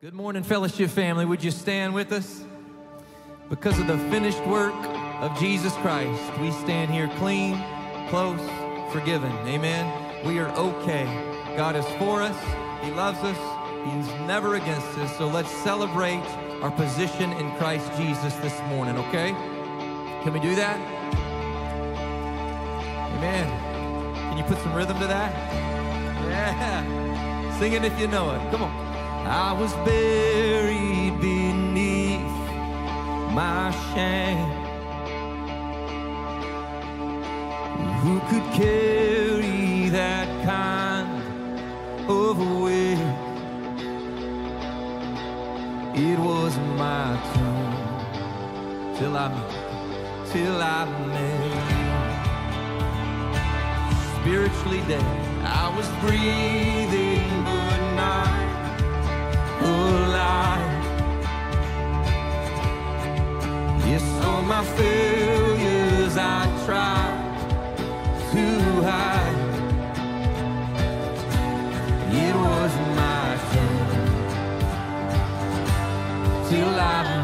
Good morning, fellowship family. Would you stand with us? Because of the finished work of Jesus Christ, we stand here clean, close, forgiven. Amen. We are okay. God is for us, He loves us, He's never against us. So let's celebrate our position in Christ Jesus this morning, okay? Can we do that? Amen. Can you put some rhythm to that? Yeah. Sing it if you know it. Come on. I was buried beneath my shame. Who could carry that kind of weight? It was my turn till I till I met. Spiritually dead, I was breathing alive. Yes, all my failures I tried to hide. It was my fault. till I.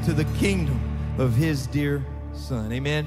into the kingdom of his dear son. Amen.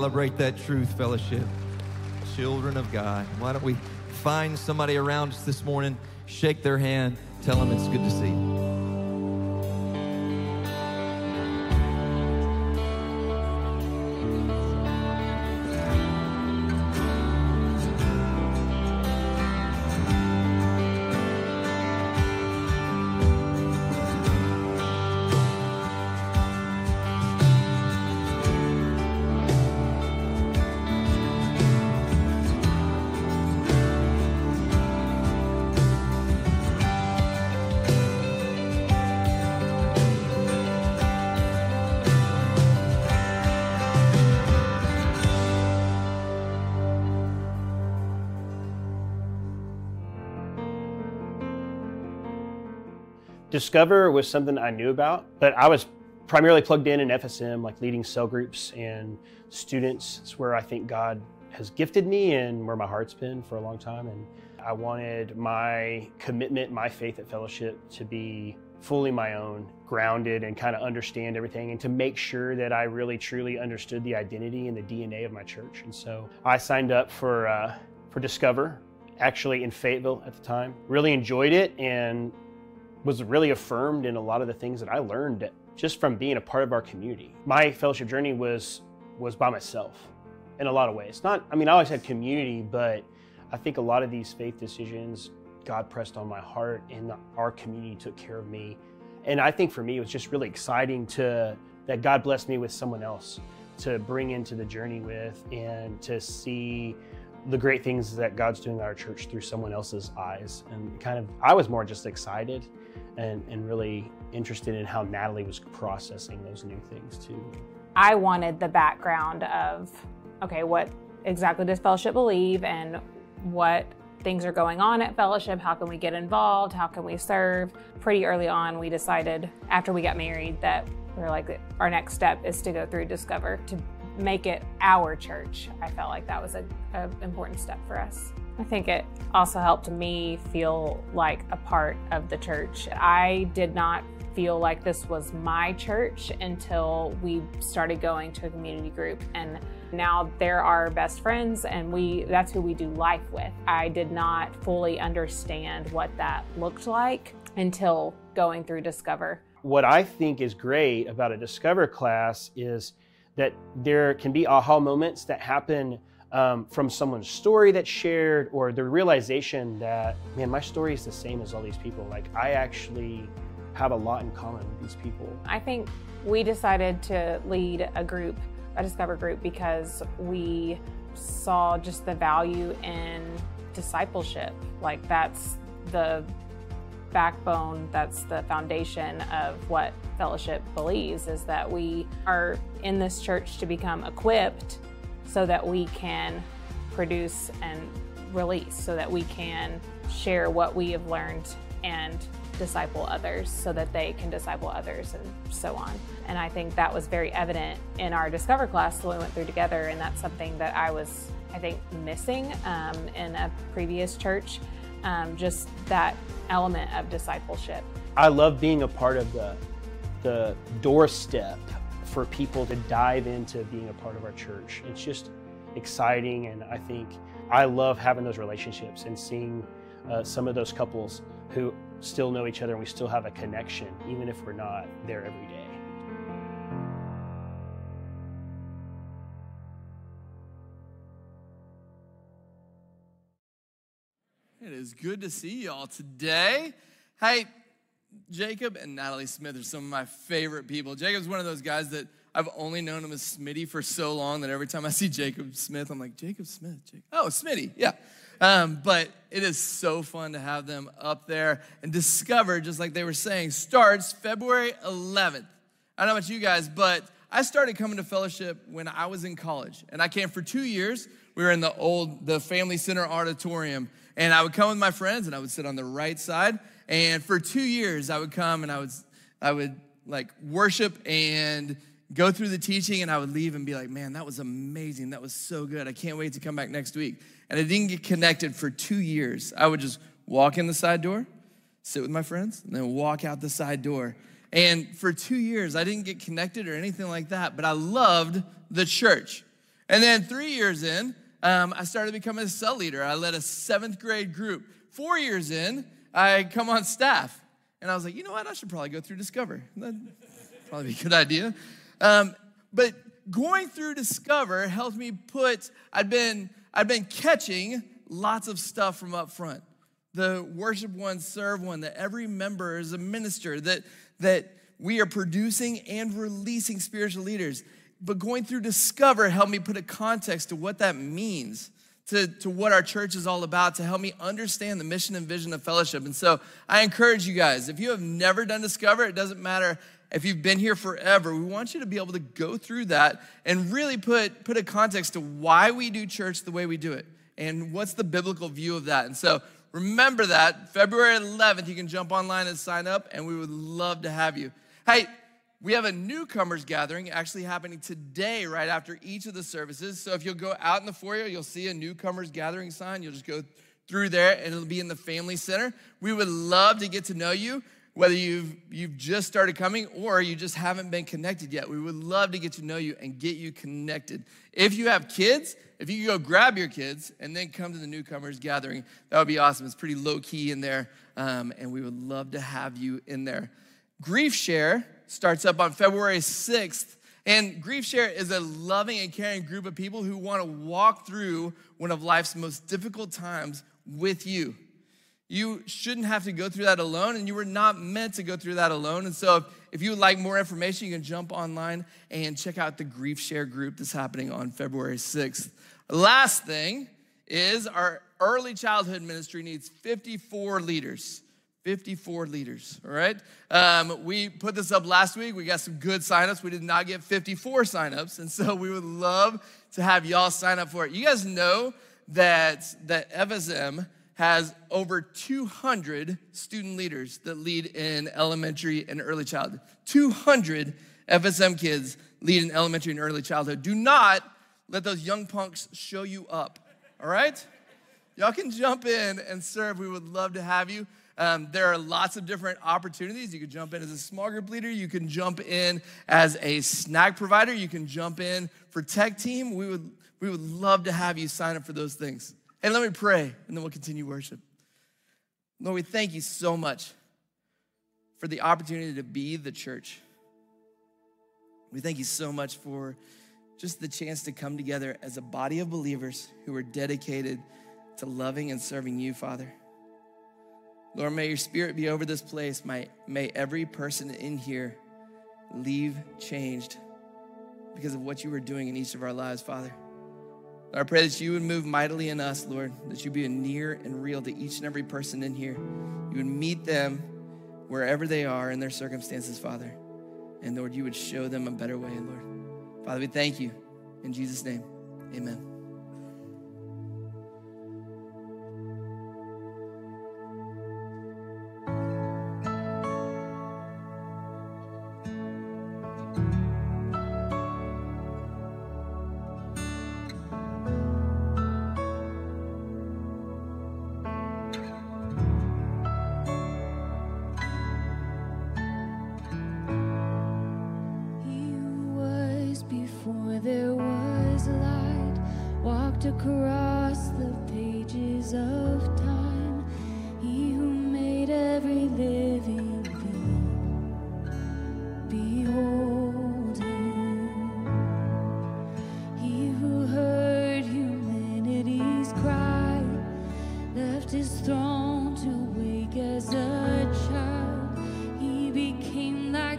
Celebrate that truth, fellowship. Children of God. Why don't we find somebody around us this morning, shake their hand, tell them it's good to see you. Discover was something I knew about, but I was primarily plugged in in FSM, like leading cell groups and students. It's where I think God has gifted me and where my heart's been for a long time. And I wanted my commitment, my faith at fellowship to be fully my own, grounded and kind of understand everything and to make sure that I really truly understood the identity and the DNA of my church. And so I signed up for uh, for Discover, actually in Fayetteville at the time. Really enjoyed it and was really affirmed in a lot of the things that I learned just from being a part of our community. My fellowship journey was was by myself in a lot of ways. Not I mean I always had community, but I think a lot of these faith decisions God pressed on my heart and our community took care of me. And I think for me it was just really exciting to that God blessed me with someone else to bring into the journey with and to see the great things that God's doing at our church through someone else's eyes. And kind of, I was more just excited and, and really interested in how Natalie was processing those new things too. I wanted the background of, okay, what exactly does fellowship believe and what things are going on at fellowship? How can we get involved? How can we serve? Pretty early on we decided after we got married that we are like our next step is to go through discover to make it our church. I felt like that was a, a important step for us. I think it also helped me feel like a part of the church. I did not feel like this was my church until we started going to a community group and now they're our best friends and we that's who we do life with. I did not fully understand what that looked like until going through Discover. What I think is great about a Discover class is that there can be aha moments that happen um, from someone's story that's shared or the realization that, man, my story is the same as all these people. Like, I actually have a lot in common with these people. I think we decided to lead a group, a Discover group, because we saw just the value in discipleship. Like, that's the backbone, that's the foundation of what fellowship believes is that we are in this church to become equipped so that we can produce and release, so that we can share what we have learned and disciple others so that they can disciple others and so on. And I think that was very evident in our Discover class that we went through together. And that's something that I was, I think, missing um, in a previous church um, just that element of discipleship. I love being a part of the the doorstep for people to dive into being a part of our church. It's just exciting, and I think I love having those relationships and seeing uh, some of those couples who still know each other and we still have a connection, even if we're not there every day. It is good to see y'all today. Hey, Jacob and Natalie Smith are some of my favorite people. Jacob's one of those guys that I've only known him as Smitty for so long that every time I see Jacob Smith, I'm like, Jacob Smith. Jacob. Oh, Smitty, yeah. Um, but it is so fun to have them up there and discover, just like they were saying, starts February 11th. I don't know about you guys, but I started coming to fellowship when I was in college, and I came for two years. We were in the old, the Family Center auditorium, and I would come with my friends, and I would sit on the right side, and for two years, I would come and I would, I would like worship and go through the teaching, and I would leave and be like, man, that was amazing. That was so good. I can't wait to come back next week. And I didn't get connected for two years. I would just walk in the side door, sit with my friends, and then walk out the side door. And for two years, I didn't get connected or anything like that, but I loved the church. And then three years in, um, I started becoming a cell leader. I led a seventh grade group. Four years in, I come on staff. And I was like, you know what? I should probably go through Discover. That'd probably be a good idea. Um, but going through Discover helped me put, I'd been, I'd been catching lots of stuff from up front. The worship one, serve one, that every member is a minister, that, that we are producing and releasing spiritual leaders. But going through Discover helped me put a context to what that means, to, to what our church is all about, to help me understand the mission and vision of fellowship. And so I encourage you guys, if you have never done Discover, it doesn't matter if you've been here forever, we want you to be able to go through that and really put, put a context to why we do church the way we do it and what's the biblical view of that. And so remember that February 11th, you can jump online and sign up, and we would love to have you. Hey, we have a newcomers gathering actually happening today, right after each of the services. So if you'll go out in the foyer, you'll see a newcomers gathering sign. You'll just go through there, and it'll be in the family center. We would love to get to know you whether you've, you've just started coming or you just haven't been connected yet. We would love to get to know you and get you connected. If you have kids, if you go grab your kids and then come to the newcomers gathering, that would be awesome. It's pretty low key in there, um, and we would love to have you in there. Grief Share starts up on February 6th. And Grief Share is a loving and caring group of people who want to walk through one of life's most difficult times with you. You shouldn't have to go through that alone, and you were not meant to go through that alone. And so, if, if you would like more information, you can jump online and check out the Grief Share group that's happening on February 6th. Last thing is our early childhood ministry needs 54 leaders. 54 leaders, all right? Um, we put this up last week. We got some good signups. We did not get 54 signups, and so we would love to have y'all sign up for it. You guys know that, that FSM has over 200 student leaders that lead in elementary and early childhood. 200 FSM kids lead in elementary and early childhood. Do not let those young punks show you up, all right? Y'all can jump in and serve. We would love to have you. Um, there are lots of different opportunities. You can jump in as a small group leader. You can jump in as a snack provider. You can jump in for tech team. We would, we would love to have you sign up for those things. And let me pray, and then we'll continue worship. Lord, we thank you so much for the opportunity to be the church. We thank you so much for just the chance to come together as a body of believers who are dedicated to loving and serving you, Father. Lord, may your spirit be over this place. May, may every person in here leave changed because of what you were doing in each of our lives, Father. I pray that you would move mightily in us, Lord, that you be near and real to each and every person in here. You would meet them wherever they are in their circumstances, Father. And Lord, you would show them a better way, Lord. Father, we thank you. In Jesus' name, amen. His throne to wake as a child. He became like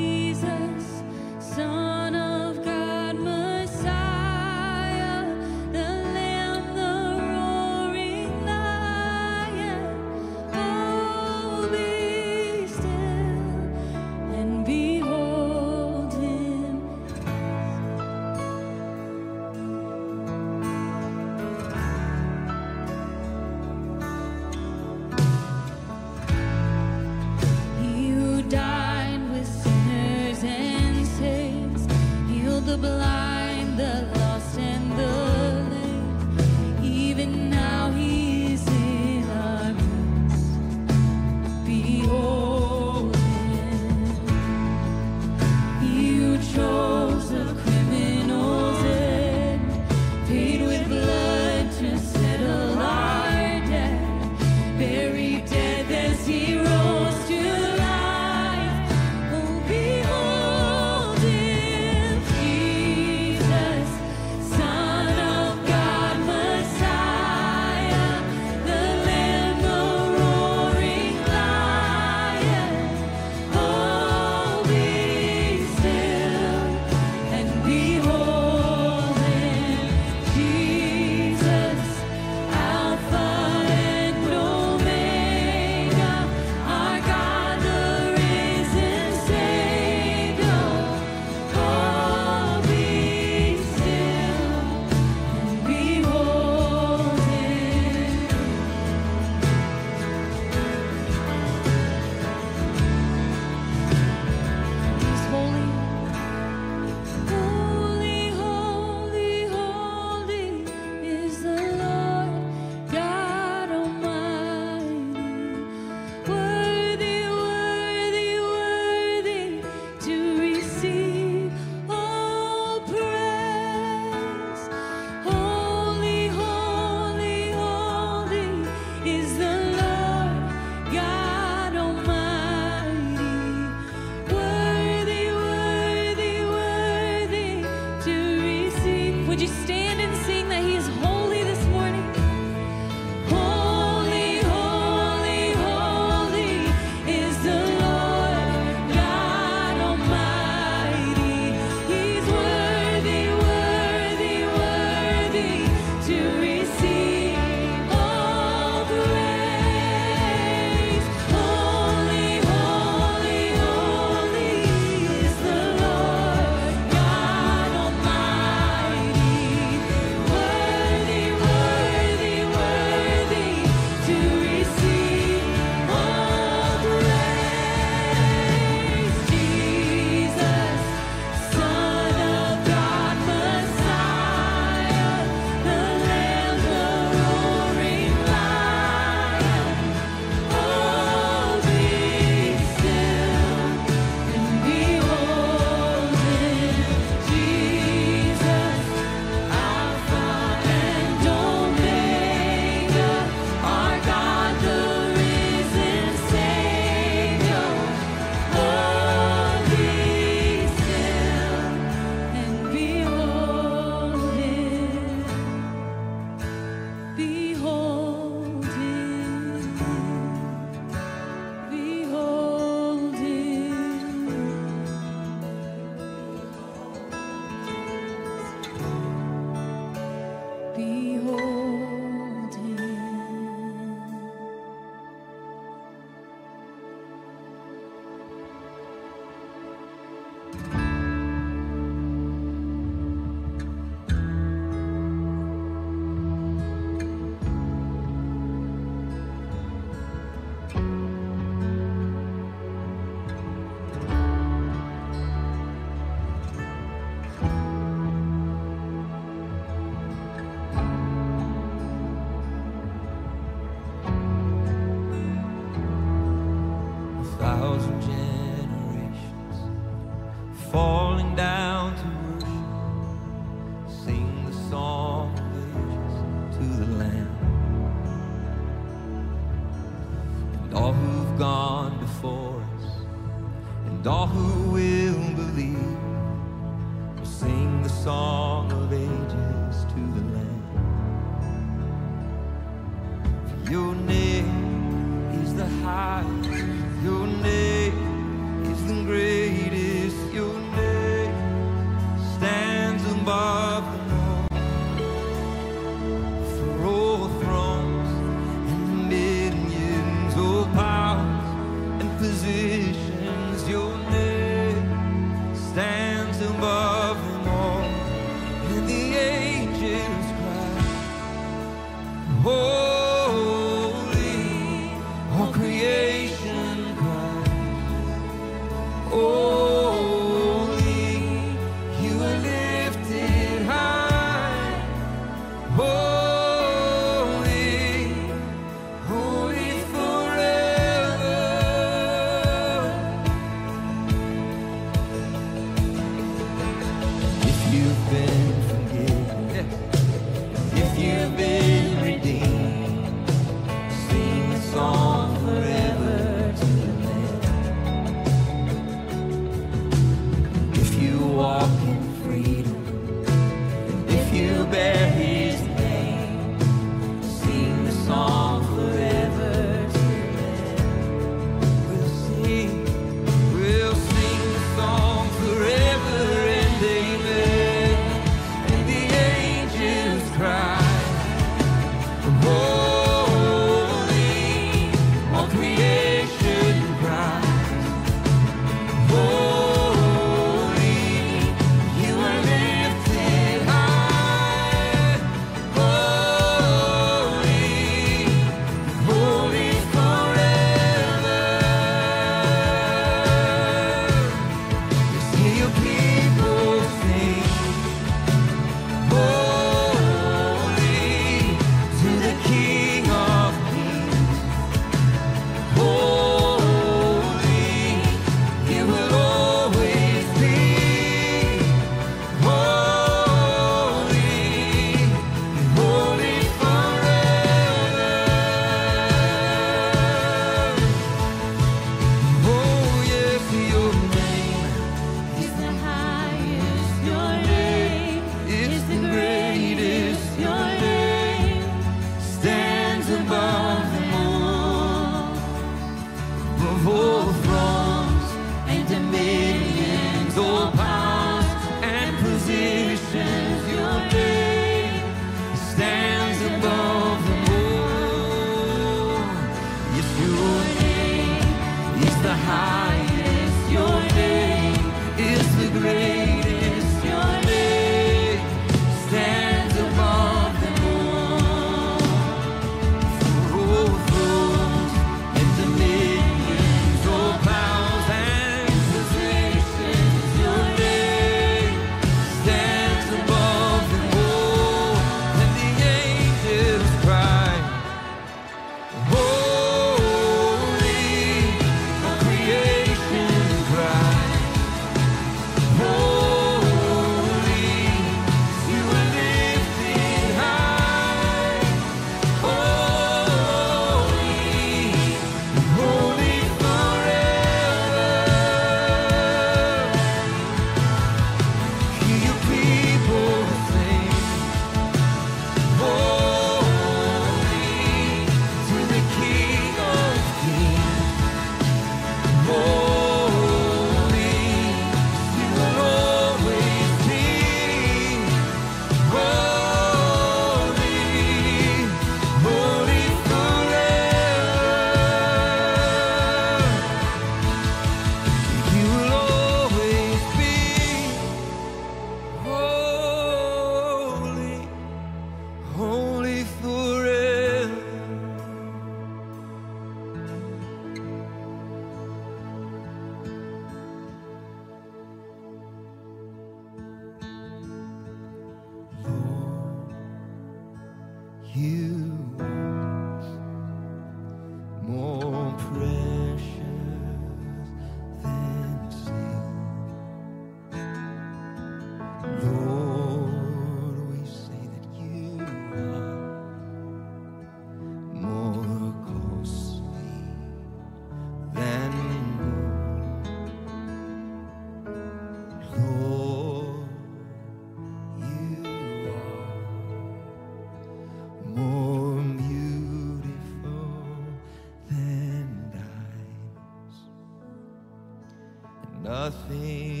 Nothing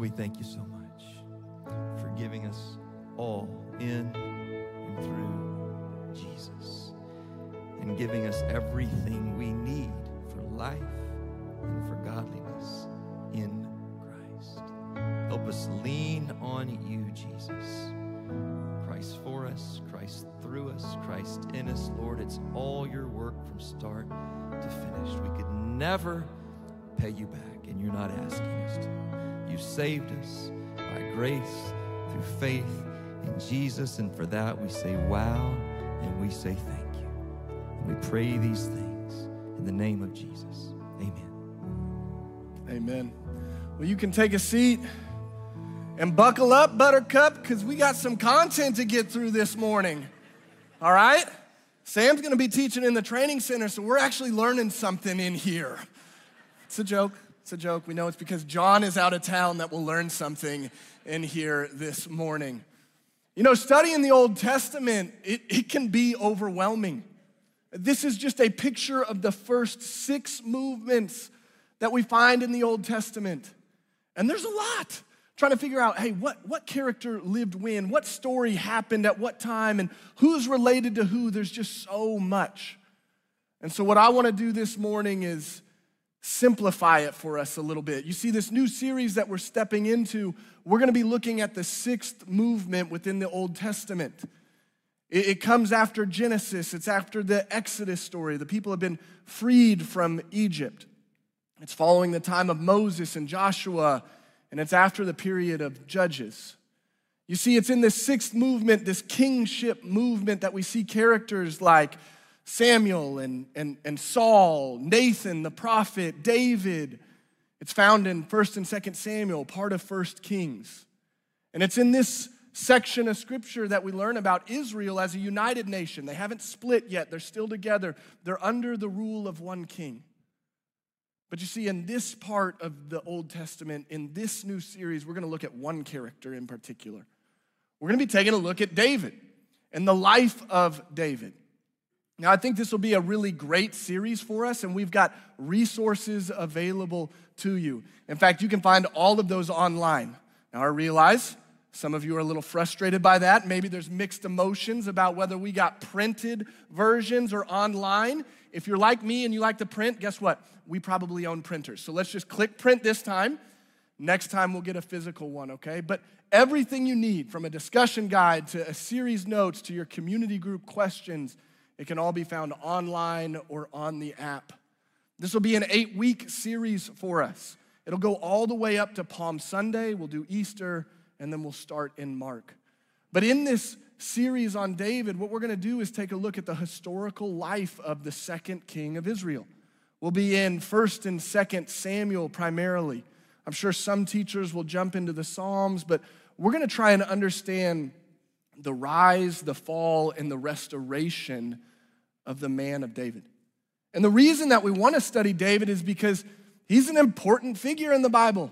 we thank you so much for giving us all in and through Jesus and giving us everything we need for life and for godliness in Christ. Help us lean on you, Jesus. Christ for us, Christ through us, Christ in us. Lord, it's all your work from start to finish. We could never pay you back, and you're not asking us to. You saved us by grace through faith in Jesus, and for that we say wow and we say thank you. And we pray these things in the name of Jesus. Amen. Amen. Well, you can take a seat and buckle up, Buttercup, because we got some content to get through this morning. All right? Sam's to be teaching in the training center, so we're actually learning something in here. It's a joke. It's a joke. We know it's because John is out of town that we'll learn something in here this morning. You know, studying the Old Testament, it, it can be overwhelming. This is just a picture of the first six movements that we find in the Old Testament. And there's a lot trying to figure out hey, what, what character lived when? What story happened at what time? And who's related to who? There's just so much. And so, what I want to do this morning is simplify it for us a little bit. You see, this new series that we're stepping into, we're going to be looking at the sixth movement within the Old Testament. It, it comes after Genesis, it's after the Exodus story. The people have been freed from Egypt. It's following the time of Moses and Joshua, and it's after the period of Judges. You see, it's in this sixth movement, this kingship movement, that we see characters like Samuel and, and, and Saul, Nathan the prophet, David. It's found in 1st and 2nd Samuel, part of 1st Kings. And it's in this section of scripture that we learn about Israel as a united nation. They haven't split yet, they're still together. They're under the rule of one king. But you see, in this part of the Old Testament, in this new series, we're going to look at one character in particular. We're going to be taking a look at David and the life of David. Now, I think this will be a really great series for us, and we've got resources available to you. In fact, you can find all of those online. Now, I realize some of you are a little frustrated by that. Maybe there's mixed emotions about whether we got printed versions or online. If you're like me and you like to print, guess what? We probably own printers. So let's just click print this time. Next time we'll get a physical one, okay? But everything you need from a discussion guide to a series notes to your community group questions, it can all be found online or on the app. This will be an eight week series for us. It'll go all the way up to Palm Sunday. We'll do Easter, and then we'll start in Mark. But in this series on David, what we're going to do is take a look at the historical life of the second king of Israel. We'll be in 1st and 2nd Samuel primarily. I'm sure some teachers will jump into the Psalms, but we're going to try and understand the rise, the fall, and the restoration of the man of David. And the reason that we want to study David is because he's an important figure in the Bible.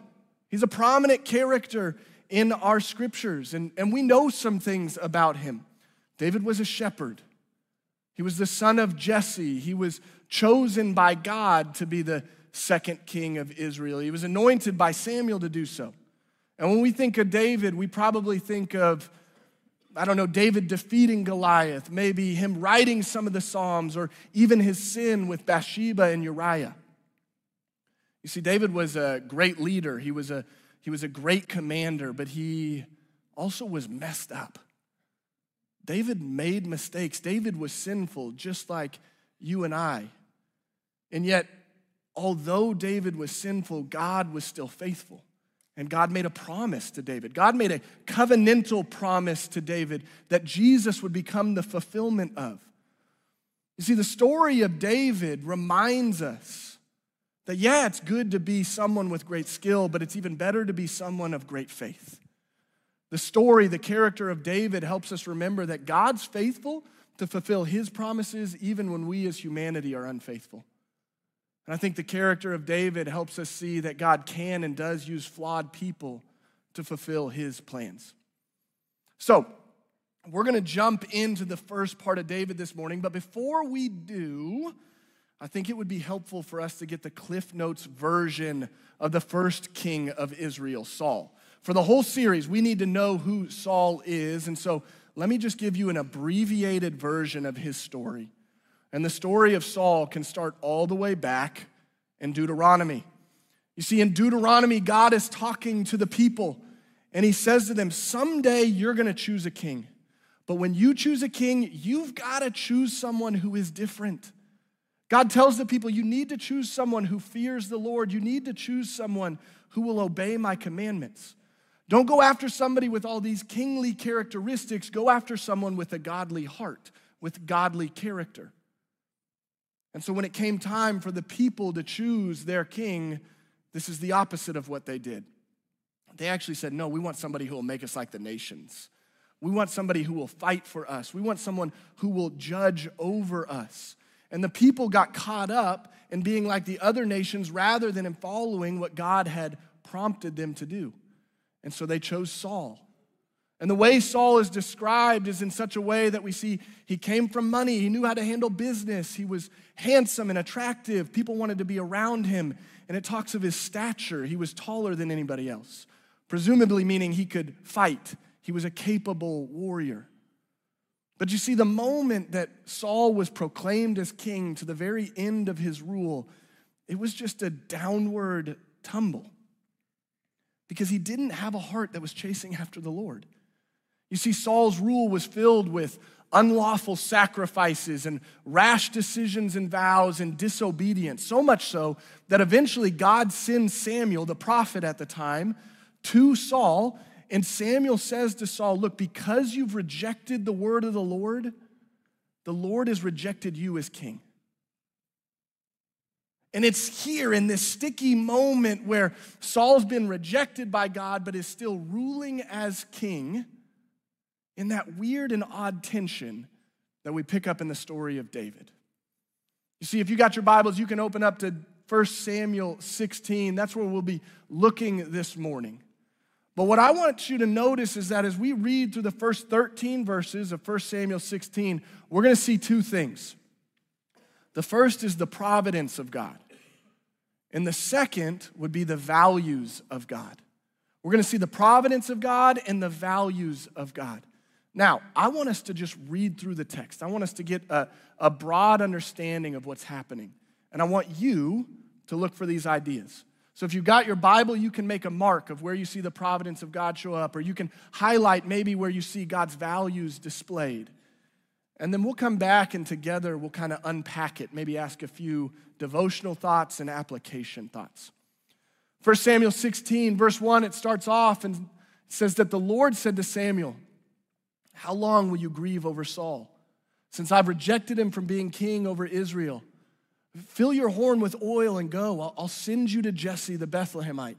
He's a prominent character in our scriptures, and, and we know some things about him. David was a shepherd, he was the son of Jesse, he was chosen by God to be the second king of Israel. He was anointed by Samuel to do so. And when we think of David, we probably think of, I don't know, David defeating Goliath, maybe him writing some of the Psalms, or even his sin with Bathsheba and Uriah. You see, David was a great leader, he was a, he was a great commander, but he also was messed up. David made mistakes. David was sinful, just like you and I. And yet, although David was sinful, God was still faithful. And God made a promise to David. God made a covenantal promise to David that Jesus would become the fulfillment of. You see, the story of David reminds us that, yeah, it's good to be someone with great skill, but it's even better to be someone of great faith. The story, the character of David helps us remember that God's faithful to fulfill his promises even when we as humanity are unfaithful. And I think the character of David helps us see that God can and does use flawed people to fulfill his plans. So, we're going to jump into the first part of David this morning, but before we do, I think it would be helpful for us to get the Cliff Notes version of the first king of Israel, Saul. For the whole series, we need to know who Saul is, and so let me just give you an abbreviated version of his story. And the story of Saul can start all the way back in Deuteronomy. You see, in Deuteronomy, God is talking to the people, and he says to them, Someday you're to choose a king. But when you choose a king, you've got to choose someone who is different. God tells the people, You need to choose someone who fears the Lord. You need to choose someone who will obey my commandments. Don't go after somebody with all these kingly characteristics. Go after someone with a godly heart, with godly character. And so when it came time for the people to choose their king, this is the opposite of what they did. They actually said, No, we want somebody who will make us like the nations. We want somebody who will fight for us. We want someone who will judge over us. And the people got caught up in being like the other nations rather than in following what God had prompted them to do. And so they chose Saul. And the way Saul is described is in such a way that we see he came from money, he knew how to handle business, he was handsome and attractive, people wanted to be around him. And it talks of his stature, he was taller than anybody else, presumably meaning he could fight, he was a capable warrior. But you see, the moment that Saul was proclaimed as king to the very end of his rule, it was just a downward tumble because he didn't have a heart that was chasing after the Lord. You see, Saul's rule was filled with unlawful sacrifices and rash decisions and vows and disobedience. So much so that eventually God sends Samuel, the prophet at the time, to Saul. And Samuel says to Saul, Look, because you've rejected the word of the Lord, the Lord has rejected you as king. And it's here in this sticky moment where Saul's been rejected by God but is still ruling as king, in that weird and odd tension that we pick up in the story of David. You see, if you got your Bibles, you can open up to 1 Samuel 16. That's where we'll be looking this morning. But what I want you to notice is that as we read through the first 13 verses of 1 Samuel 16, we're going to see two things. The first is the providence of God, and the second would be the values of God. We're going to see the providence of God and the values of God. Now, I want us to just read through the text. I want us to get a, a broad understanding of what's happening. And I want you to look for these ideas. So if you've got your Bible, you can make a mark of where you see the providence of God show up, or you can highlight maybe where you see God's values displayed. And then we'll come back and together we'll kind of unpack it, maybe ask a few devotional thoughts and application thoughts. 1 Samuel 16, verse 1, it starts off and says that the Lord said to Samuel, How long will you grieve over Saul? Since I've rejected him from being king over Israel, fill your horn with oil and go. I'll send you to Jesse the Bethlehemite,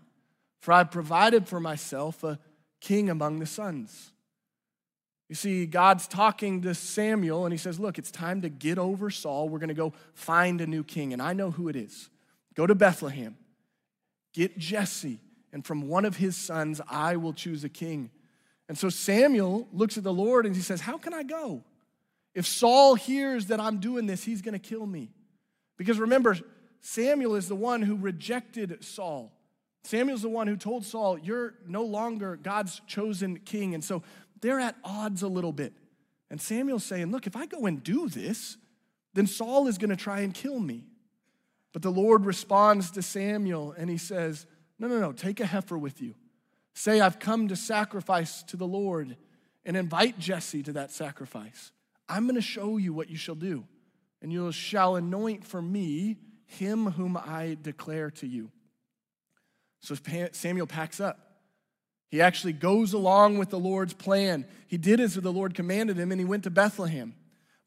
for I've provided for myself a king among the sons. You see, God's talking to Samuel and he says, Look, it's time to get over Saul. We're going to go find a new king, and I know who it is. Go to Bethlehem, get Jesse, and from one of his sons, I will choose a king. And so Samuel looks at the Lord and he says, How can I go? If Saul hears that I'm doing this, he's going to kill me. Because remember, Samuel is the one who rejected Saul Samuel's the one who told Saul, You're no longer God's chosen king. And so they're at odds a little bit. And Samuel's saying, Look, if I go and do this, then Saul is going to try and kill me. But the Lord responds to Samuel and he says, No, no, no, take a heifer with you. Say, I've come to sacrifice to the Lord and invite Jesse to that sacrifice. I'm going to show you what you shall do, and you shall anoint for me him whom I declare to you. So Samuel packs up. He actually goes along with the Lord's plan. He did as the Lord commanded him, and he went to Bethlehem.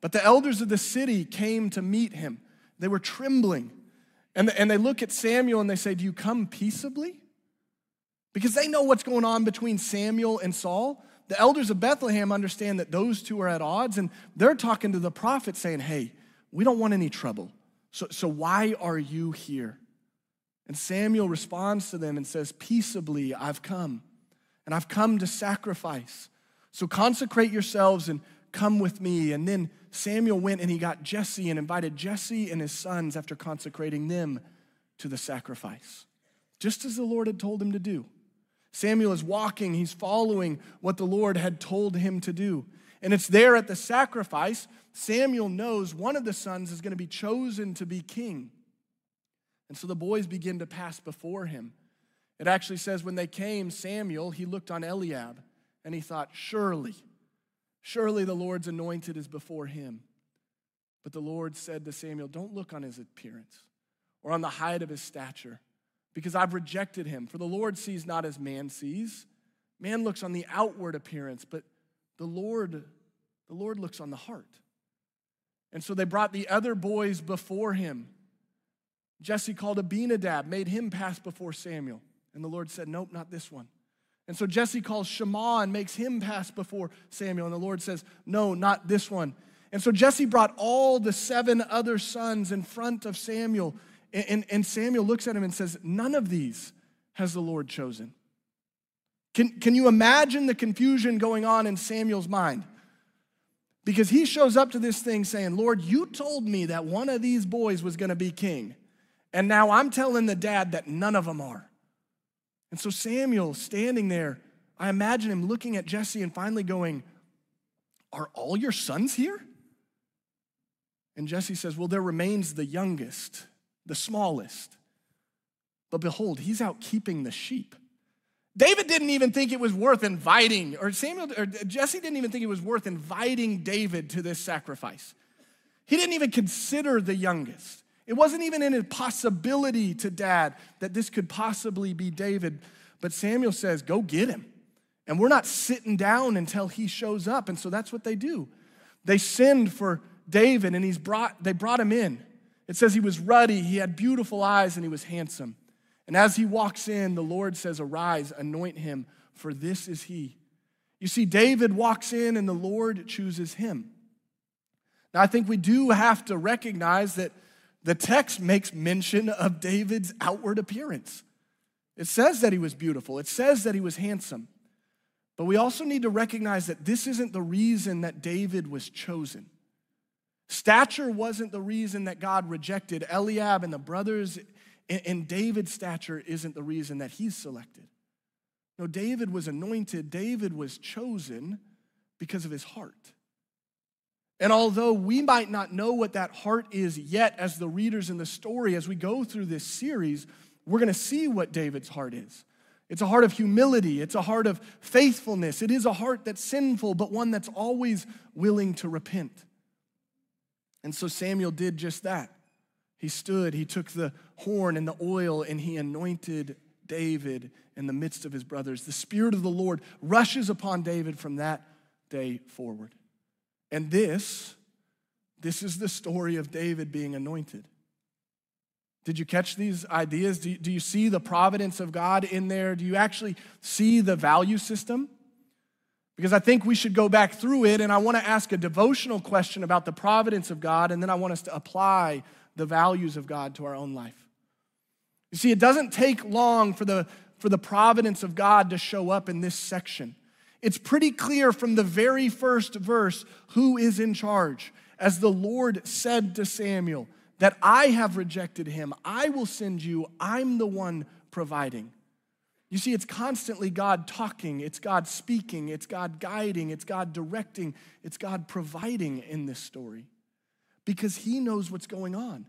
But the elders of the city came to meet him. They were trembling. And, they look at Samuel and they say, Do you come peaceably? Because they know what's going on between Samuel and Saul. The elders of Bethlehem understand that those two are at odds, and they're talking to the prophet saying, Hey, we don't want any trouble. So, so why are you here? And Samuel responds to them and says, Peaceably, I've come, and I've come to sacrifice. So consecrate yourselves and come with me. And then Samuel went and he got Jesse and invited Jesse and his sons after consecrating them to the sacrifice, just as the Lord had told him to do. Samuel is walking, he's following what the Lord had told him to do. And it's there at the sacrifice, Samuel knows one of the sons is going to be chosen to be king. And so the boys begin to pass before him. It actually says when they came, Samuel, he looked on Eliab and he thought, surely, surely the Lord's anointed is before him. But the Lord said to Samuel, Don't look on his appearance or on the height of his stature because I've rejected him. For the Lord sees not as man sees. Man looks on the outward appearance, but the Lord, the Lord looks on the heart. And so they brought the other boys before him. Jesse called Abinadab, made him pass before Samuel. And the Lord said, Nope, not this one. And so Jesse calls Shammah and makes him pass before Samuel. And the Lord says, No, not this one. And so Jesse brought all the seven other sons in front of Samuel. And, and Samuel looks at him and says, None of these has the Lord chosen. Can, can you imagine the confusion going on in Samuel's mind? Because he shows up to this thing saying, Lord, you told me that one of these boys was going to be king. And now I'm telling the dad that none of them are. And so Samuel standing there, I imagine him looking at Jesse and finally going, Are all your sons here? And Jesse says, Well, there remains the youngest the smallest. But behold, he's out keeping the sheep. David didn't even think it was worth inviting, or Samuel or Jesse didn't even think it was worth inviting David to this sacrifice. He didn't even consider the youngest. It wasn't even an impossibility to dad that this could possibly be David. But Samuel says, Go get him. And we're not sitting down until he shows up. And so that's what they do. They send for David, and he's brought, they brought him in. It says he was ruddy, he had beautiful eyes, and he was handsome. And as he walks in, the Lord says, Arise, anoint him, for this is he. You see, David walks in, and the Lord chooses him. Now, I think we do have to recognize that the text makes mention of David's outward appearance. It says that he was beautiful, it says that he was handsome. But we also need to recognize that this isn't the reason that David was chosen. Stature wasn't the reason that God rejected Eliab and the brothers, and David's stature isn't the reason that he's selected. No, David was anointed, David was chosen because of his heart. And although we might not know what that heart is yet as the readers in the story, as we go through this series, we're going to see what David's heart is. It's a heart of humility. It's a heart of faithfulness. It is a heart that's sinful, but one that's always willing to repent. And so Samuel did just that. He stood, he took the horn and the oil, and he anointed David in the midst of his brothers. The Spirit of the Lord rushes upon David from that day forward. And this, this is the story of David being anointed. Did you catch these ideas? Do you, do you see the providence of God in there? Do you actually see the value system? Because I think we should go back through it, and I want to ask a devotional question about the providence of God, and then I want us to apply the values of God to our own life. You see, it doesn't take long for the, for the providence of God to show up in this section. It's pretty clear from the very first verse who is in charge. As the Lord said to Samuel, that I have rejected him, I will send you, I'm the one providing. You see, it's constantly God talking, it's God speaking, it's God guiding, it's God directing, it's God providing in this story because He knows what's going on.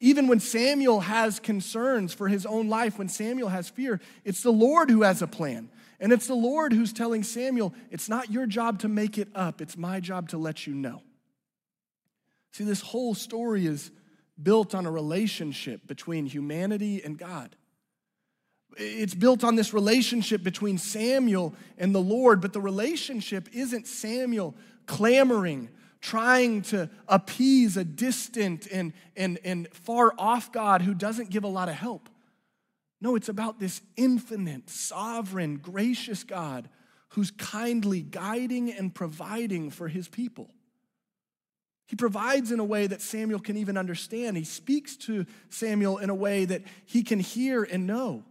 Even when Samuel has concerns for his own life, when Samuel has fear, it's the Lord who has a plan. And it's the Lord who's telling Samuel, it's not your job to make it up, it's my job to let you know. See, this whole story is built on a relationship between humanity and God. It's built on this relationship between Samuel and the Lord, but the relationship isn't Samuel clamoring, trying to appease a distant and, and, and far off God who doesn't give a lot of help. No, it's about this infinite, sovereign, gracious God who's kindly guiding and providing for his people. He provides in a way that Samuel can even understand. He speaks to Samuel in a way that he can hear and know.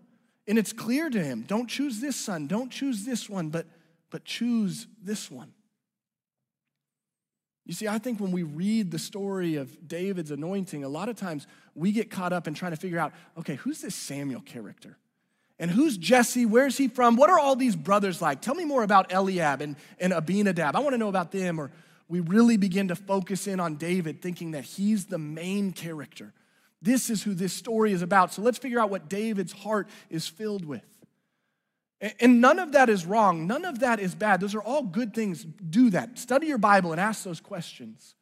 And it's clear to him don't choose this son, don't choose this one, but, but choose this one. You see, I think when we read the story of David's anointing, a lot of times we get caught up in trying to figure out okay, who's this Samuel character? And who's Jesse? Where's he from? What are all these brothers like? Tell me more about Eliab and, and Abinadab. I want to know about them. Or we really begin to focus in on David, thinking that he's the main character. This is who this story is about. So let's figure out what David's heart is filled with. And none of that is wrong. None of that is bad. Those are all good things. Do that. Study your Bible and ask those questions.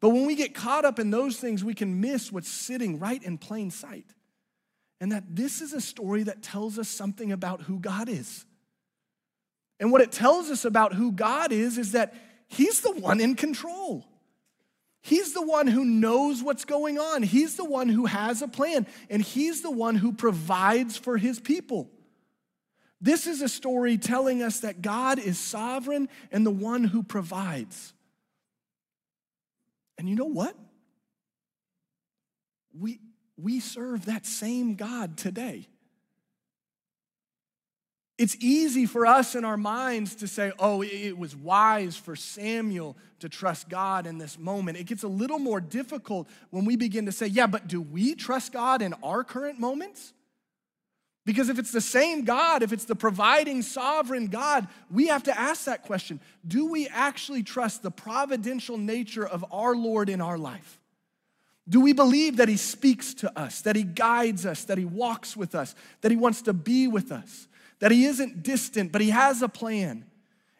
But when we get caught up in those things, we can miss what's sitting right in plain sight. And that this is a story that tells us something about who God is. And what it tells us about who God is is that He's the one in control. He's the one who knows what's going on. He's the one who has a plan, and He's the one who provides for His people. This is a story telling us that God is sovereign and the one who provides. And you know what? We, we serve that same God today. It's easy for us in our minds to say, oh, it was wise for Samuel to trust God in this moment. It gets a little more difficult when we begin to say, yeah, but do we trust God in our current moments? Because if it's the same God, if it's the providing sovereign God, we have to ask that question Do we actually trust the providential nature of our Lord in our life? Do we believe that He speaks to us, that He guides us, that He walks with us, that He wants to be with us, that He isn't distant, but He has a plan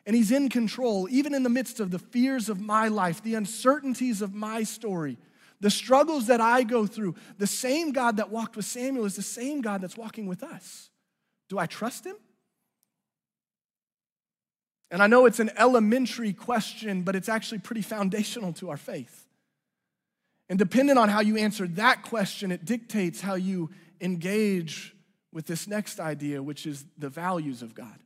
and He's in control, even in the midst of the fears of my life, the uncertainties of my story? The struggles that I go through, the same God that walked with Samuel is the same God that's walking with us. Do I trust him? And I know it's an elementary question, but it's actually pretty foundational to our faith. And depending on how you answer that question, it dictates how you engage with this next idea, which is the values of God.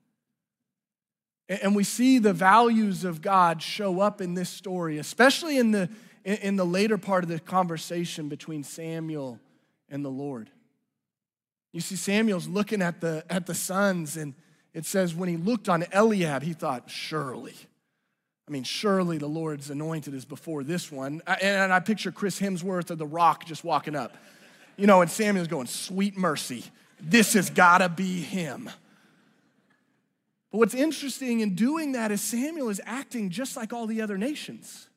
And we see the values of God show up in this story, especially in the, in, the later part of the conversation between Samuel and the Lord. You see, Samuel's looking at the, at the sons, and it says when he looked on Eliab, he thought, surely. I mean, surely the Lord's anointed is before this one. And I picture Chris Hemsworth of The Rock just walking up. You know, and Samuel's going, sweet mercy. This has got to be him. But what's interesting in doing that is Samuel is acting just like all the other nations.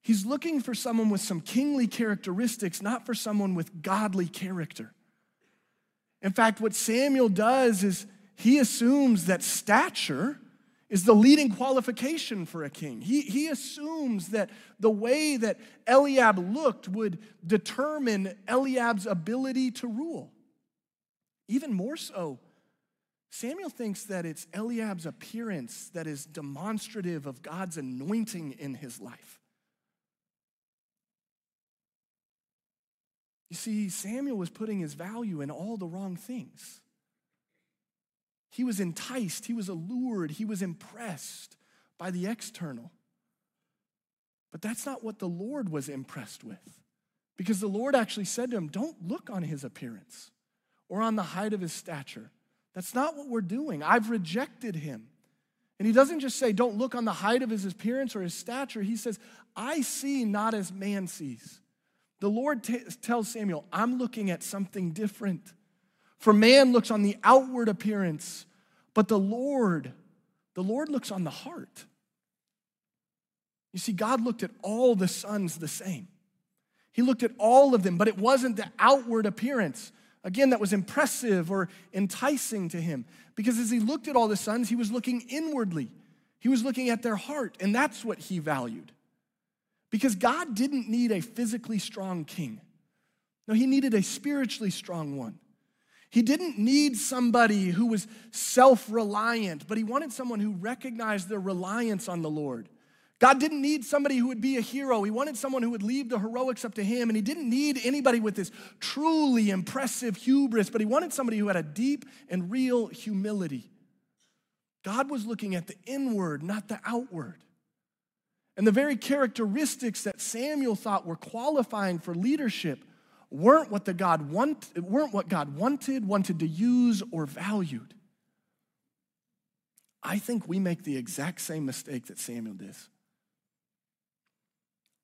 He's looking for someone with some kingly characteristics, not for someone with godly character. In fact, what Samuel does is he assumes that stature is the leading qualification for a king. He, he assumes that the way that Eliab looked would determine Eliab's ability to rule. Even more so, Samuel thinks that it's Eliab's appearance that is demonstrative of God's anointing in his life. You see, Samuel was putting his value in all the wrong things. He was enticed, he was allured, he was impressed by the external. But that's not what the Lord was impressed with. Because the Lord actually said to him, Don't look on his appearance or on the height of his stature. That's not what we're doing. I've rejected him. And he doesn't just say, Don't look on the height of his appearance or his stature. He says, I see not as man sees. The Lord t- tells Samuel, I'm looking at something different. For man looks on the outward appearance, but the Lord, the Lord looks on the heart. You see, God looked at all the sons the same. He looked at all of them, but it wasn't the outward appearance, again, that was impressive or enticing to him. Because as he looked at all the sons, he was looking inwardly, he was looking at their heart, and that's what he valued. Because God didn't need a physically strong king, no, he needed a spiritually strong one. He didn't need somebody who was self reliant, but he wanted someone who recognized their reliance on the Lord. God didn't need somebody who would be a hero. He wanted someone who would leave the heroics up to him. And he didn't need anybody with this truly impressive hubris, but he wanted somebody who had a deep and real humility. God was looking at the inward, not the outward. And the very characteristics that Samuel thought were qualifying for leadership weren't what, the God want, weren't what God wanted, wanted to use, or valued. I think we make the exact same mistake that Samuel did.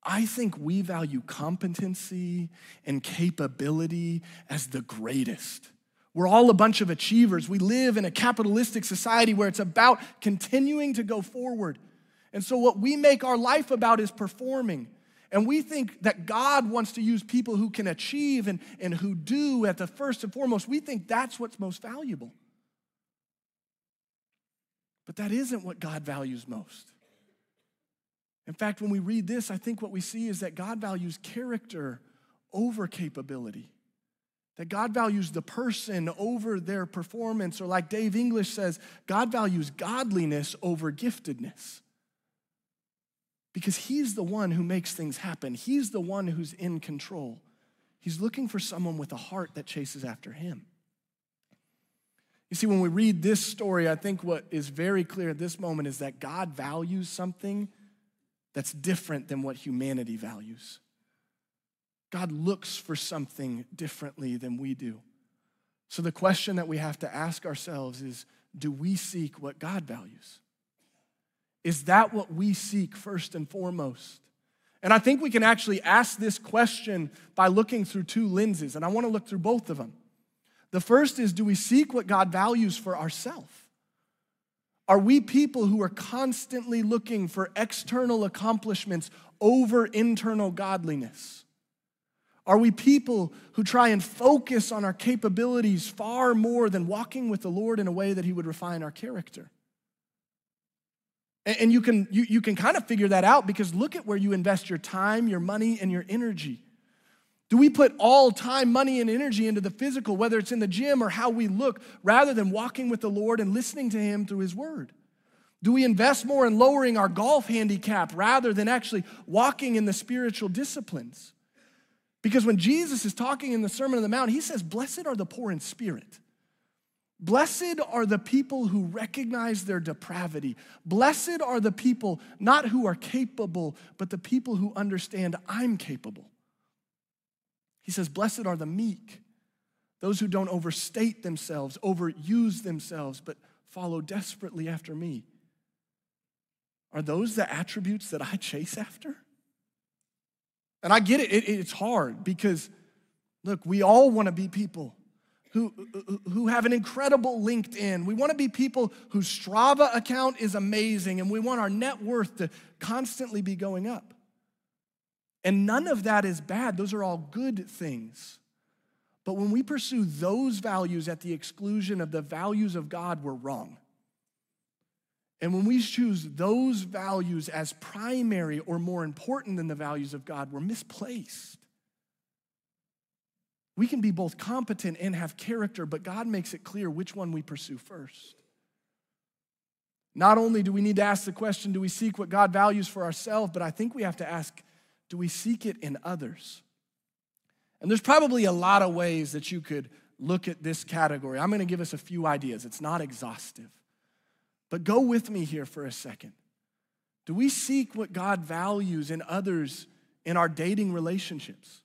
I think we value competency and capability as the greatest. We're all a bunch of achievers. We live in a capitalistic society where it's about continuing to go forward. And so, what we make our life about is performing. And we think that God wants to use people who can achieve and, and who do at the first and foremost. We think that's what's most valuable. But that isn't what God values most. In fact, when we read this, I think what we see is that God values character over capability. That God values the person over their performance, or like Dave English says, God values godliness over giftedness. Because He's the one who makes things happen, He's the one who's in control. He's looking for someone with a heart that chases after Him. You see, when we read this story, I think what is very clear at this moment is that God values something that's different than what humanity values. God looks for something differently than we do. So the question that we have to ask ourselves is do we seek what God values? Is that what we seek first and foremost? And I think we can actually ask this question by looking through two lenses, and I want to look through both of them. The first is do we seek what God values for ourselves? Are we people who are constantly looking for external accomplishments over internal godliness? Are we people who try and focus on our capabilities far more than walking with the Lord in a way that He would refine our character? And you can, you, you can kind of figure that out because look at where you invest your time, your money, and your energy. Do we put all time, money, and energy into the physical, whether it's in the gym or how we look, rather than walking with the Lord and listening to Him through His Word? Do we invest more in lowering our golf handicap rather than actually walking in the spiritual disciplines? Because when Jesus is talking in the Sermon on the Mount, He says, Blessed are the poor in spirit. Blessed are the people who recognize their depravity. Blessed are the people not who are capable, but the people who understand I'm capable. He says, Blessed are the meek, those who don't overstate themselves, overuse themselves, but follow desperately after me. Are those the attributes that I chase after? And I get it, it it's hard because, look, we all want to be people who, who have an incredible LinkedIn. We want to be people whose Strava account is amazing and we want our net worth to constantly be going up. And none of that is bad, those are all good things. But when we pursue those values at the exclusion of the values of God, we're wrong. And when we choose those values as primary or more important than the values of God, we're misplaced. We can be both competent and have character, but God makes it clear which one we pursue first. Not only do we need to ask the question, do we seek what God values for ourselves, but I think we have to ask, do we seek it in others? And there's probably a lot of ways that you could look at this category. I'm going to give us a few ideas. It's not exhaustive. But go with me here for a second. Do we seek what God values in others in our dating relationships?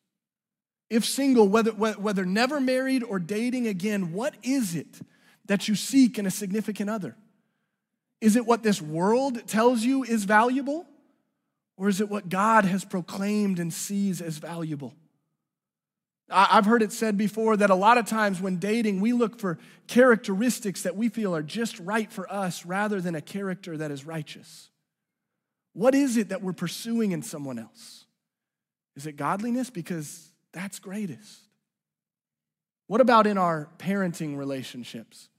If single, whether, whether never married or dating again, what is it that you seek in a significant other? Is it what this world tells you is valuable? Or is it what God has proclaimed and sees as valuable? I've heard it said before that a lot of times when dating, we look for characteristics that we feel are just right for us rather than a character that is righteous. What is it that we're pursuing in someone else? Is it godliness? Because that's greatest. What about in our parenting relationships?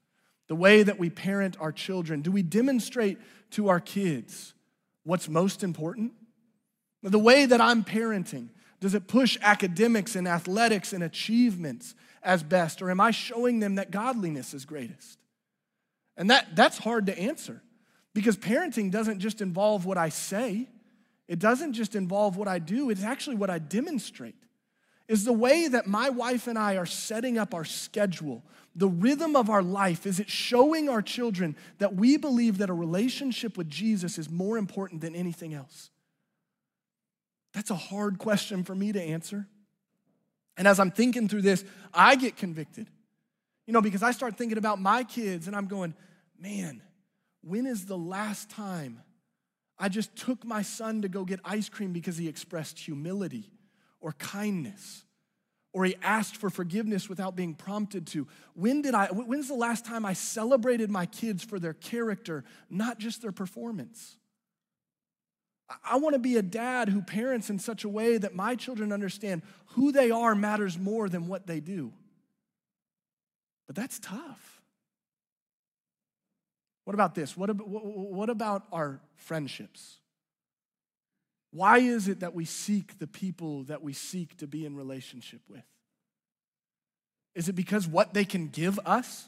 The way that we parent our children? Do we demonstrate to our kids what's most important? The way that I'm parenting, does it push academics and athletics and achievements as best? Or am I showing them that godliness is greatest? And that, that's hard to answer because parenting doesn't just involve what I say, it doesn't just involve what I do, it's actually what I demonstrate. Is the way that my wife and I are setting up our schedule, the rhythm of our life, is it showing our children that we believe that a relationship with Jesus is more important than anything else? That's a hard question for me to answer. And as I'm thinking through this, I get convicted. You know, because I start thinking about my kids and I'm going, man, when is the last time I just took my son to go get ice cream because he expressed humility or kindness? Or he asked for forgiveness without being prompted to. When did I, when's the last time I celebrated my kids for their character, not just their performance? I want to be a dad who parents in such a way that my children understand who they are matters more than what they do. But that's tough. What about this? What about, what about our friendships? Why is it that we seek the people that we seek to be in relationship with? Is it because what they can give us?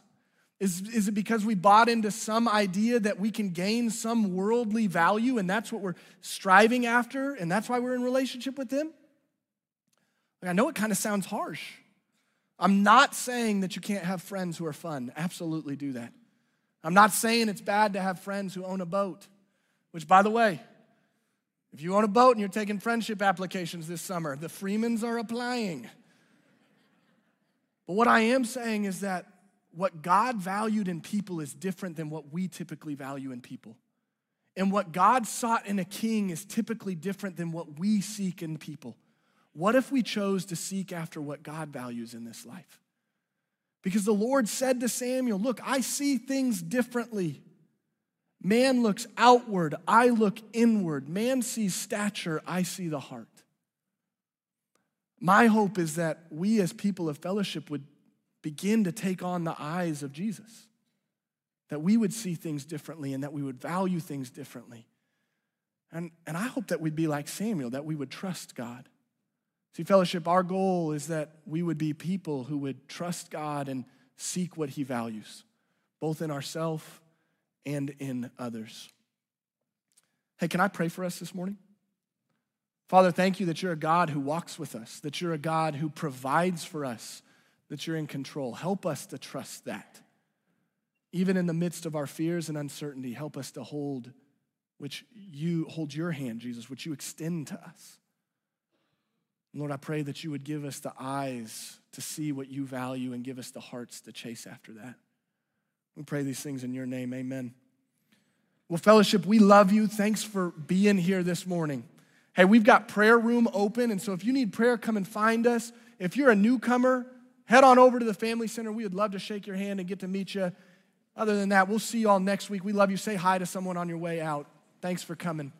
Is, is it because we bought into some idea that we can gain some worldly value and that's what we're striving after and that's why we're in relationship with them? Like, I know it kind of sounds harsh. I'm not saying that you can't have friends who are fun. Absolutely do that. I'm not saying it's bad to have friends who own a boat, which, by the way, if you own a boat and you're taking friendship applications this summer, the Freemans are applying. But what I am saying is that what God valued in people is different than what we typically value in people. And what God sought in a king is typically different than what we seek in people. What if we chose to seek after what God values in this life? Because the Lord said to Samuel, Look, I see things differently. Man looks outward, I look inward. Man sees stature, I see the heart. My hope is that we as people of fellowship would begin to take on the eyes of Jesus, that we would see things differently and that we would value things differently. And, and I hope that we'd be like Samuel, that we would trust God. See, fellowship, our goal is that we would be people who would trust God and seek what He values, both in ourselves and in others. Hey, can I pray for us this morning? Father, thank you that you're a God who walks with us, that you're a God who provides for us, that you're in control. Help us to trust that. Even in the midst of our fears and uncertainty, help us to hold which you hold your hand, Jesus, which you extend to us. Lord, I pray that you would give us the eyes to see what you value and give us the hearts to chase after that. We pray these things in your name. Amen. Well, fellowship, we love you. Thanks for being here this morning. Hey, we've got prayer room open, and so if you need prayer, come and find us. If you're a newcomer, head on over to the Family Center. We would love to shake your hand and get to meet you. Other than that, we'll see you all next week. We love you. Say hi to someone on your way out. Thanks for coming.